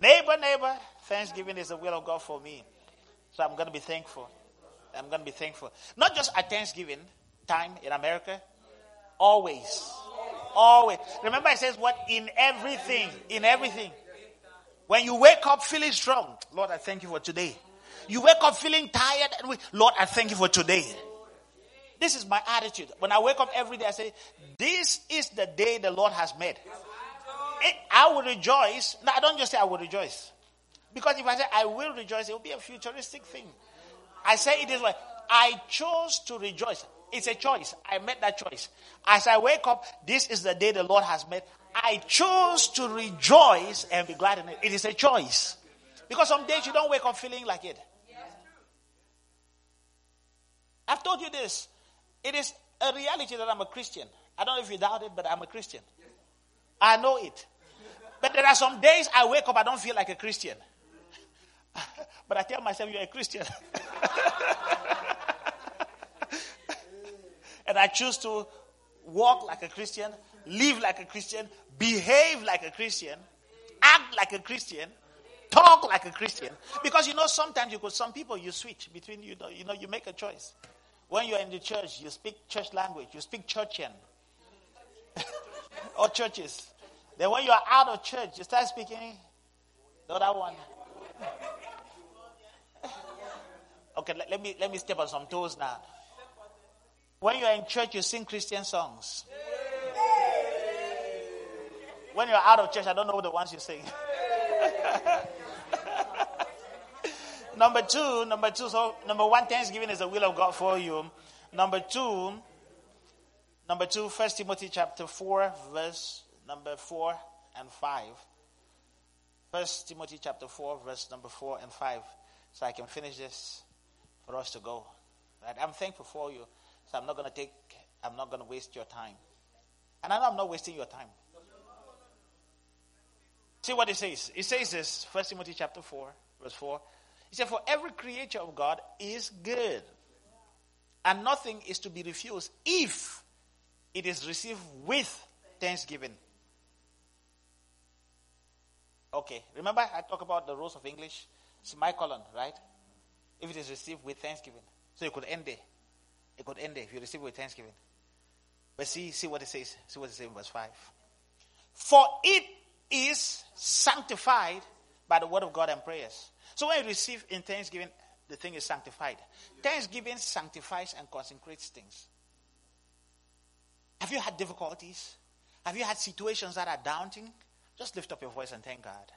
Neighbor, neighbor, Thanksgiving is the will of God for me. So I'm going to be thankful. I'm going to be thankful. Not just at Thanksgiving time in America, Always. Always. Remember, it says what? In everything. In everything. When you wake up feeling strong, Lord, I thank you for today. You wake up feeling tired, and we, Lord, I thank you for today. This is my attitude. When I wake up every day, I say, This is the day the Lord has made. It, I will rejoice. No, I don't just say I will rejoice. Because if I say I will rejoice, it will be a futuristic thing. I say it this way I chose to rejoice. It's a choice. I made that choice. As I wake up, this is the day the Lord has made. I chose to rejoice and be glad in it. It is a choice. Because some days you don't wake up feeling like it. I've told you this. It is a reality that I'm a Christian. I don't know if you doubt it, but I'm a Christian. I know it. But there are some days I wake up, I don't feel like a Christian. but I tell myself, you're a Christian. and I choose to walk like a Christian, live like a Christian, behave like a Christian, act like a Christian, talk like a Christian. Because you know, sometimes you could, some people you switch between, you know, you know, you make a choice. When you're in the church, you speak church language, you speak churchian or churches. Then when you are out of church, you start speaking the other one. Okay, let, let, me let me step on some toes now. When you are in church, you sing Christian songs. When you're out of church, I don't know what the ones you sing. number two, number two, so number one, Thanksgiving is the will of God for you. Number two, number two, First Timothy chapter four, verse number four and five. First Timothy chapter four, verse number four and five. So I can finish this for us to go. Right? I'm thankful for you. So I'm not going to take, I'm not going to waste your time. And I know I'm not wasting your time. See what it says. It says this, First Timothy chapter 4, verse 4. He said, For every creature of God is good, and nothing is to be refused if it is received with thanksgiving. Okay, remember I talked about the rules of English? Semicolon, right? If it is received with thanksgiving. So you could end there. It could end there if you receive with thanksgiving. But see, see what it says. See what it says in verse 5. For it is sanctified by the word of God and prayers. So when you receive in thanksgiving, the thing is sanctified. Thanksgiving sanctifies and consecrates things. Have you had difficulties? Have you had situations that are daunting? Just lift up your voice and thank God.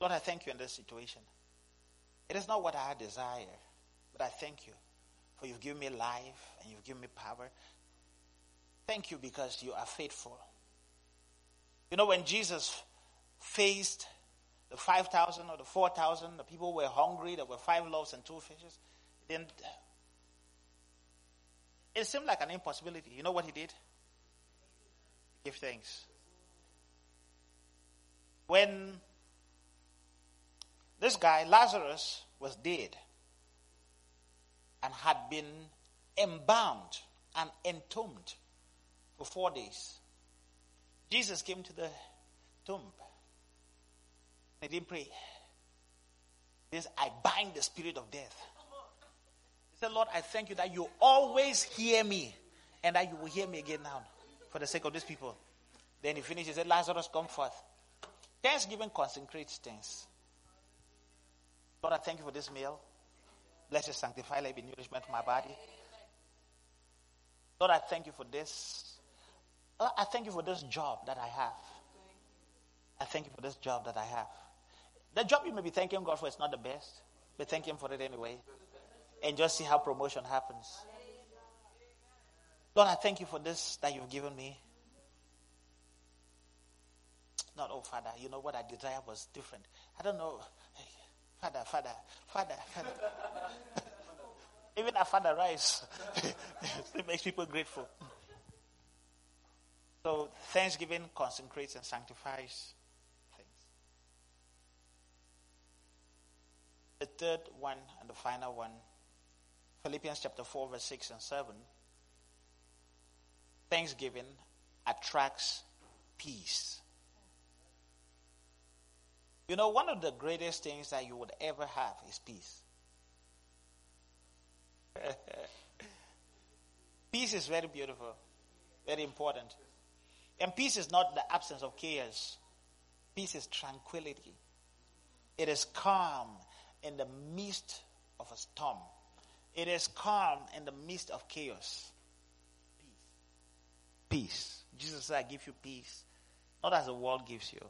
Lord, I thank you in this situation. It is not what I desire, but I thank you for you've given me life and you've given me power. Thank you because you are faithful. You know, when Jesus faced the 5,000 or the 4,000, the people were hungry, there were five loaves and two fishes, then it seemed like an impossibility. You know what he did? Give thanks. When this guy, Lazarus, was dead and had been embalmed and entombed for four days. Jesus came to the tomb. He didn't pray. Says, I bind the spirit of death. He said, Lord, I thank you that you always hear me and that you will hear me again now for the sake of these people. Then he finished. He said, Lazarus, come forth. Thanksgiving consecrates things. Lord, I thank you for this meal. Bless it, sanctify, let it be nourishment for my body. Lord, I thank you for this. I thank you for this job that I have. I thank you for this job that I have. The job you may be thanking God for is not the best, but thank Him for it anyway. And just see how promotion happens. Lord, I thank you for this that you've given me. Not, oh, Father, you know what I desire was different. I don't know. Father, Father, Father, Father. Even a father rise. it makes people grateful. So thanksgiving consecrates and sanctifies The third one and the final one, Philippians chapter 4, verse 6 and 7. Thanksgiving attracts peace. You know, one of the greatest things that you would ever have is peace. peace is very beautiful, very important. And peace is not the absence of chaos, peace is tranquility. It is calm in the midst of a storm, it is calm in the midst of chaos. Peace. Peace. Jesus said, I give you peace, not as the world gives you.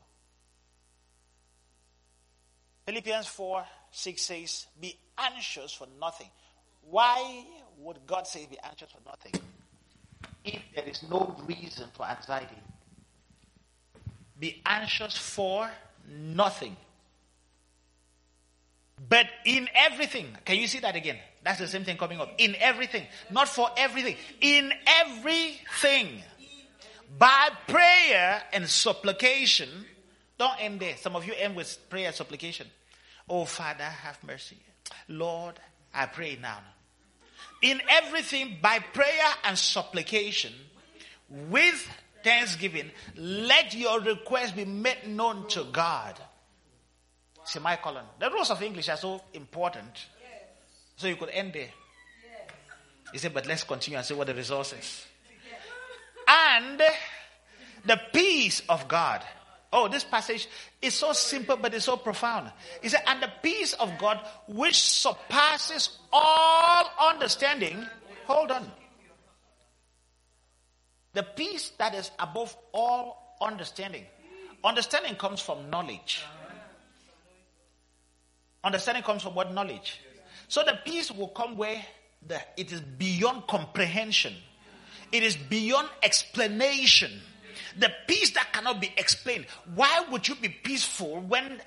Philippians 4 6 says, Be anxious for nothing. Why would God say be anxious for nothing? If there is no reason for anxiety. Be anxious for nothing. But in everything, can you see that again? That's the same thing coming up. In everything, not for everything. In everything, by prayer and supplication don't end there. Some of you end with prayer and supplication. Oh, Father, have mercy. Lord, I pray now. In everything, by prayer and supplication, with thanksgiving, let your request be made known to God. Semicolon. The rules of English are so important. So you could end there. He said, but let's continue and see what the result is. And the peace of God. Oh, this passage is so simple, but it's so profound. He said, and the peace of God, which surpasses all understanding. Hold on. The peace that is above all understanding. Understanding comes from knowledge. Understanding comes from what knowledge? So the peace will come where the, it is beyond comprehension. It is beyond explanation. The peace that cannot be explained. Why would you be peaceful when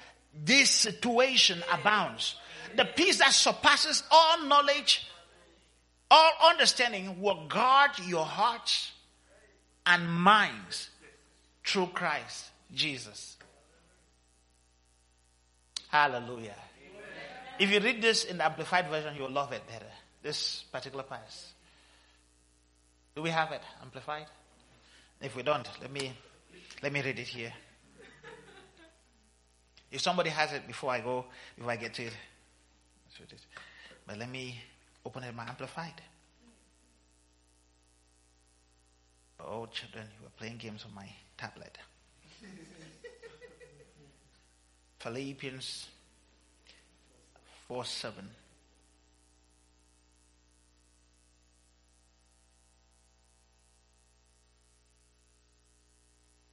this situation abounds? The peace that surpasses all knowledge, all understanding will guard your hearts and minds through Christ Jesus. Hallelujah. If you read this in the Amplified Version, you'll love it better. This particular pass. Do we have it amplified? If we don't, let me let me read it here. If somebody has it before I go, before I get to it, but let me open it my amplified. Oh, children, you are playing games on my tablet. Philippians 4 7.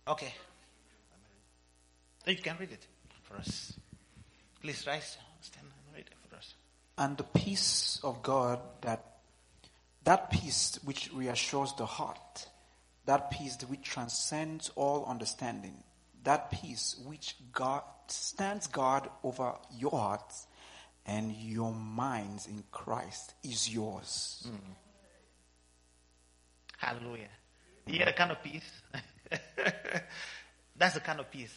Okay. You can read it for us. Please rise, stand and read it for us. And the peace of God that that peace which reassures the heart, that peace which transcends all understanding, that peace which God stands guard over your hearts and your minds in Christ is yours. Mm. Hallelujah. You get a kind of peace. That's the kind of peace.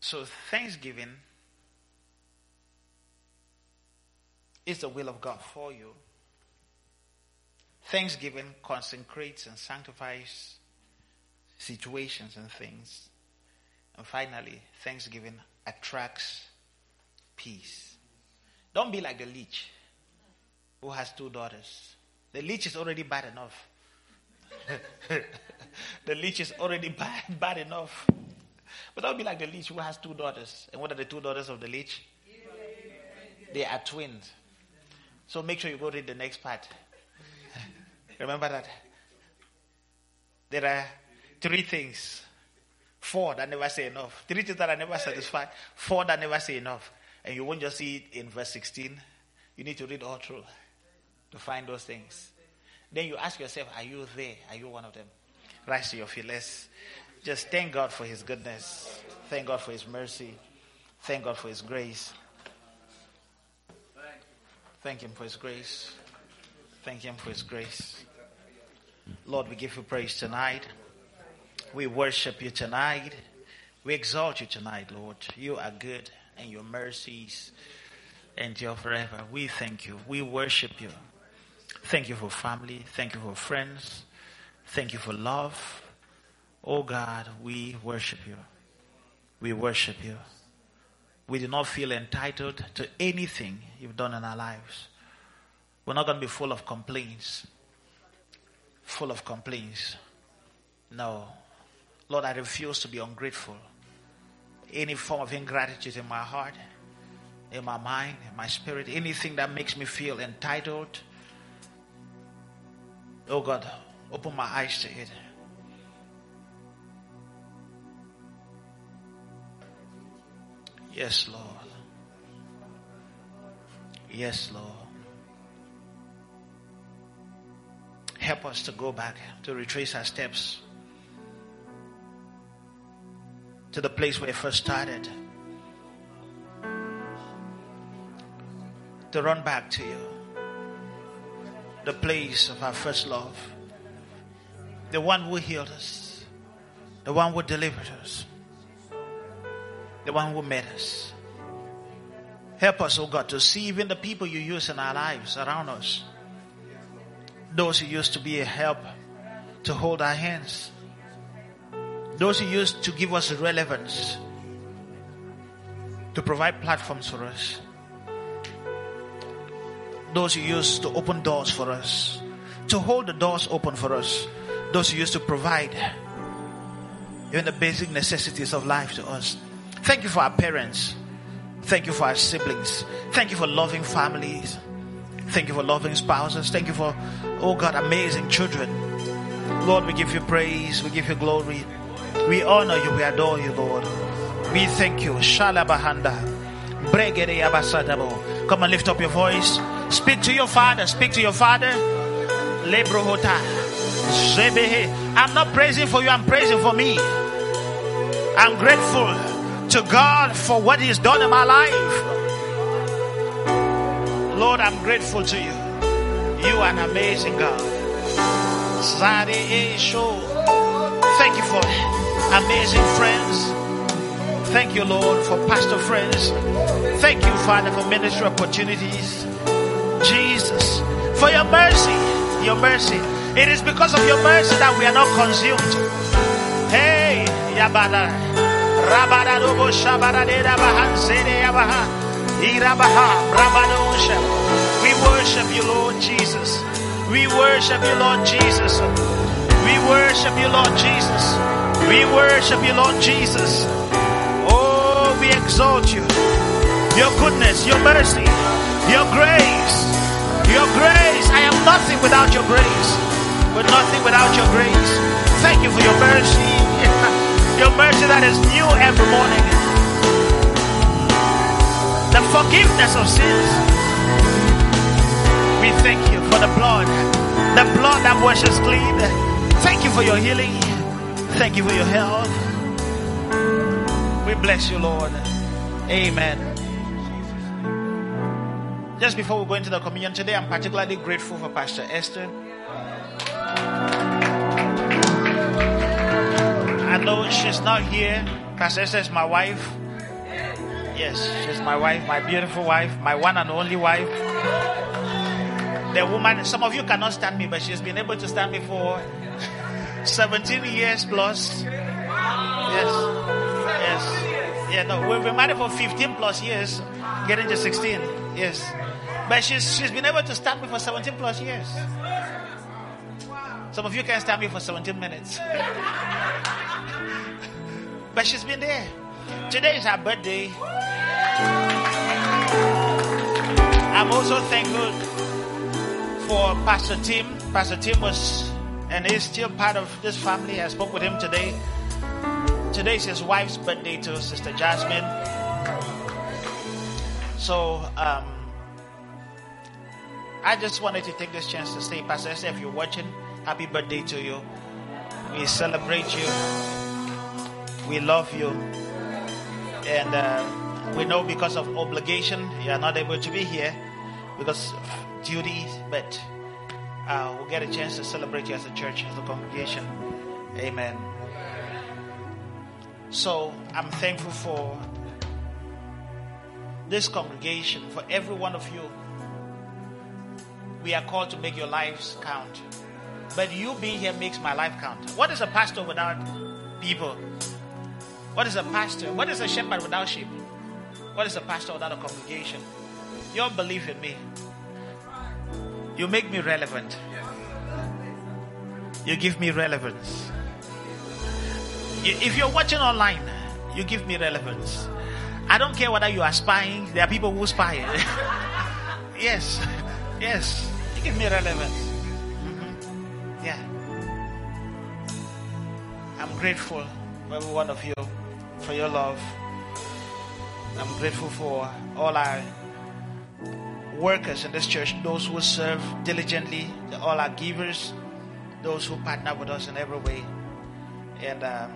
So, Thanksgiving is the will of God for you. Thanksgiving consecrates and sanctifies situations and things. And finally, Thanksgiving attracts peace. Don't be like the leech who has two daughters. The leech is already bad enough. the leech is already bad, bad enough. But don't be like the leech who has two daughters. And what are the two daughters of the leech? They are twins. So make sure you go read the next part. Remember that. There are three things. Four that never say enough. Three things that are never satisfied. Four that never say enough. And you won't just see it in verse 16. You need to read all through to find those things. Then you ask yourself, are you there? Are you one of them? Rise to your feet. Let's just thank God for His goodness. Thank God for His mercy. Thank God for His grace. Thank Him for His grace. Thank Him for His grace. Lord, we give you praise tonight. We worship you tonight. We exalt you tonight, Lord. You are good and your mercies endure forever. We thank you. We worship you. Thank you for family. Thank you for friends. Thank you for love. Oh God, we worship you. We worship you. We do not feel entitled to anything you've done in our lives. We're not going to be full of complaints. Full of complaints. No. Lord, I refuse to be ungrateful. Any form of ingratitude in my heart, in my mind, in my spirit, anything that makes me feel entitled Oh God, open my eyes to it. Yes, Lord. Yes, Lord. Help us to go back, to retrace our steps to the place where it first started. To run back to you the place of our first love. The one who healed us, the one who delivered us, the one who made us. Help us, oh God, to see even the people you use in our lives around us. Those who used to be a help to hold our hands. Those who used to give us relevance. to provide platforms for us. Those you used to open doors for us, to hold the doors open for us. Those you used to provide even the basic necessities of life to us. Thank you for our parents. Thank you for our siblings. Thank you for loving families. Thank you for loving spouses. Thank you for, oh God, amazing children. Lord, we give you praise. We give you glory. We honor you. We adore you, Lord. We thank you. Shalabahanda. Come and lift up your voice. Speak to your father. Speak to your father. I'm not praising for you. I'm praising for me. I'm grateful to God for what He's done in my life. Lord, I'm grateful to you. You are an amazing God. Thank you for amazing friends. Thank you, Lord, for pastor friends. Thank you, Father, for ministry opportunities. Jesus, for your mercy, your mercy. It is because of your mercy that we are not consumed. Hey, Yabada. Rabada Robo Shabada de Bahansede Yabaha. Irabaha. We worship you, Lord Jesus. We worship you, Lord Jesus. We worship you, Lord Jesus. We worship you, Lord Jesus. Oh, we exalt you. Your goodness, your mercy, your grace, your grace. I am nothing without your grace. We're nothing without your grace. Thank you for your mercy. Your mercy that is new every morning. The forgiveness of sins. We thank you for the blood. The blood that washes clean. Thank you for your healing. Thank you for your help. We bless you, Lord. Amen. Just before we go into the communion today, I'm particularly grateful for Pastor Esther. I know she's not here. Pastor Esther is my wife. Yes, she's my wife, my beautiful wife, my one and only wife. The woman, some of you cannot stand me, but she's been able to stand me for 17 years plus. Yes, yes. Yeah, no, we've been married for 15 plus years, getting to 16. Yes. But she's, she's been able to stand me for 17 plus years. Some of you can't stand me for 17 minutes. but she's been there. Today is her birthday. I'm also thankful for Pastor Tim. Pastor Tim was and is still part of this family. I spoke with him today. Today is his wife's birthday too, Sister Jasmine. So um, I just wanted to take this chance to say, Pastor if you're watching, happy birthday to you. We celebrate you. We love you. And uh, we know because of obligation, you are not able to be here because of duty, but uh, we'll get a chance to celebrate you as a church, as a congregation. Amen. So I'm thankful for this congregation, for every one of you. We are called to make your lives count. But you being here makes my life count. What is a pastor without people? What is a pastor? What is a shepherd without sheep? What is a pastor without a congregation? Your belief in me. You make me relevant. You give me relevance. If you're watching online, you give me relevance. I don't care whether you are spying. There are people who spy. yes, yes. You give me relevance. Yeah. I'm grateful for every one of you for your love. I'm grateful for all our workers in this church, those who serve diligently, all our givers, those who partner with us in every way. And um,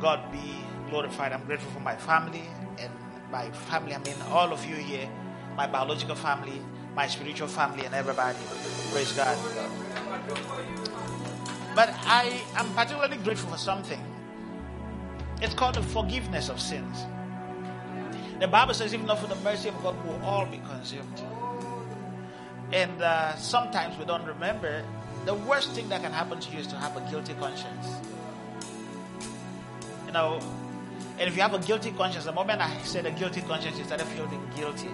God be glorified. I'm grateful for my family, and by family, I mean all of you here, my biological family, my spiritual family, and everybody. Praise God. But I am particularly grateful for something. It's called the forgiveness of sins. The Bible says, if not for the mercy of God, we'll all be consumed. And uh, sometimes we don't remember the worst thing that can happen to you is to have a guilty conscience. You know, And if you have a guilty conscience, the moment I said a guilty conscience, you started feeling guilty.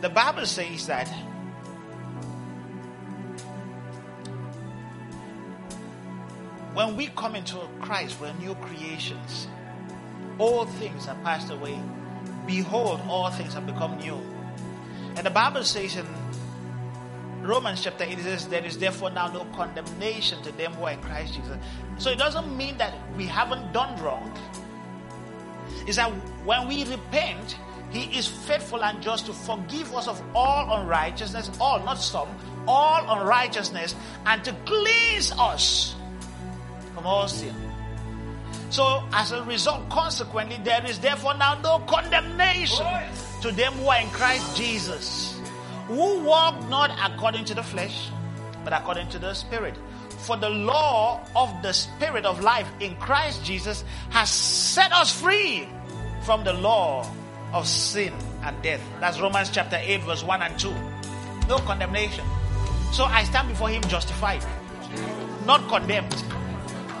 The Bible says that when we come into Christ, we're new creations. All things are passed away. Behold, all things have become new. And the Bible says in Romans chapter 8, it says, There is therefore now no condemnation to them who are in Christ Jesus. So it doesn't mean that we haven't done wrong. It's that when we repent, He is faithful and just to forgive us of all unrighteousness, all, not some, all unrighteousness, and to cleanse us from all sin. So, as a result, consequently, there is therefore now no condemnation to them who are in Christ Jesus, who walk not according to the flesh, but according to the Spirit. For the law of the Spirit of life in Christ Jesus has set us free from the law of sin and death. That's Romans chapter 8, verse 1 and 2. No condemnation. So I stand before Him justified, not condemned.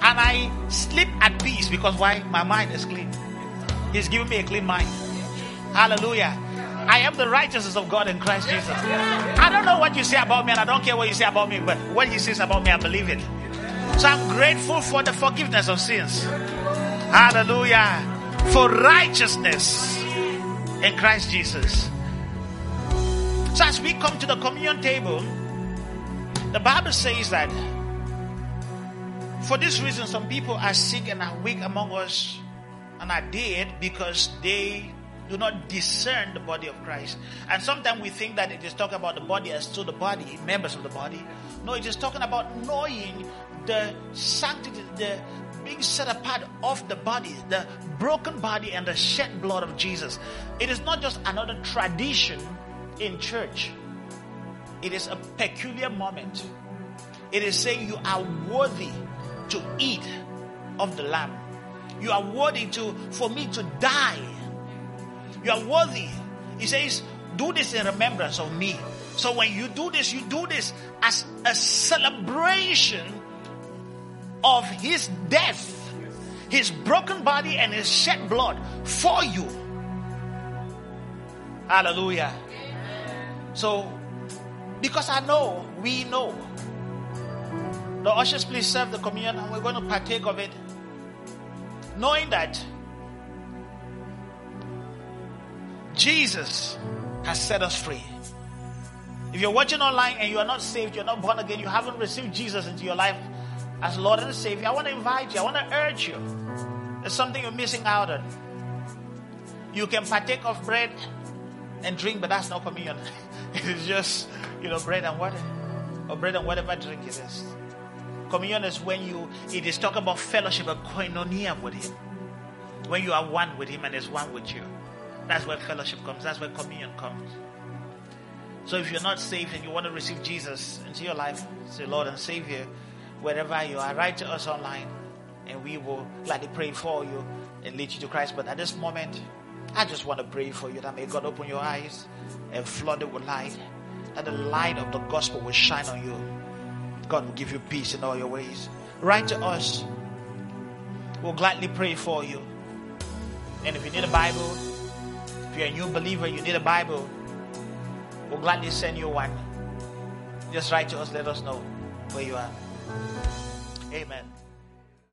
And I sleep at peace because why? My mind is clean. He's given me a clean mind. Hallelujah. I am the righteousness of God in Christ Jesus. I don't know what you say about me, and I don't care what you say about me, but what He says about me, I believe it. So I'm grateful for the forgiveness of sins. Hallelujah. For righteousness in Christ Jesus. So as we come to the communion table, the Bible says that for this reason, some people are sick and are weak among us and are dead because they do not discern the body of Christ. And sometimes we think that it is talking about the body as to the body, members of the body. No, it is talking about knowing the sanctity, the being set apart of the body, the broken body and the shed blood of Jesus. It is not just another tradition in church. It is a peculiar moment. It is saying you are worthy to eat of the lamb. You are worthy to for me to die. You are worthy. He says, do this in remembrance of me. So when you do this, you do this as a celebration of his death, his broken body and his shed blood for you. Hallelujah. So, because I know, we know. The ushers, please serve the communion and we're going to partake of it. Knowing that Jesus has set us free. If you're watching online and you are not saved, you're not born again, you haven't received Jesus into your life as Lord and Savior, I want to invite you, I want to urge you. There's something you're missing out on. You can partake of bread and drink, but that's not communion. it is just, you know, bread and water. Or bread and whatever drink it is. Communion is when you, it is talking about fellowship, a koinonia with Him. When you are one with Him and is one with you. That's where fellowship comes. That's where communion comes. So if you're not saved and you want to receive Jesus into your life, say Lord and Savior, wherever you are, write to us online and we will gladly pray for you and lead you to Christ. But at this moment, I just want to pray for you that may God open your eyes and flood it with light, that the light of the gospel will shine on you. God will give you peace in all your ways. Write to us. We'll gladly pray for you. And if you need a Bible, if you're a new believer, you need a Bible, we'll gladly send you one. Just write to us, let us know where you are. Amen.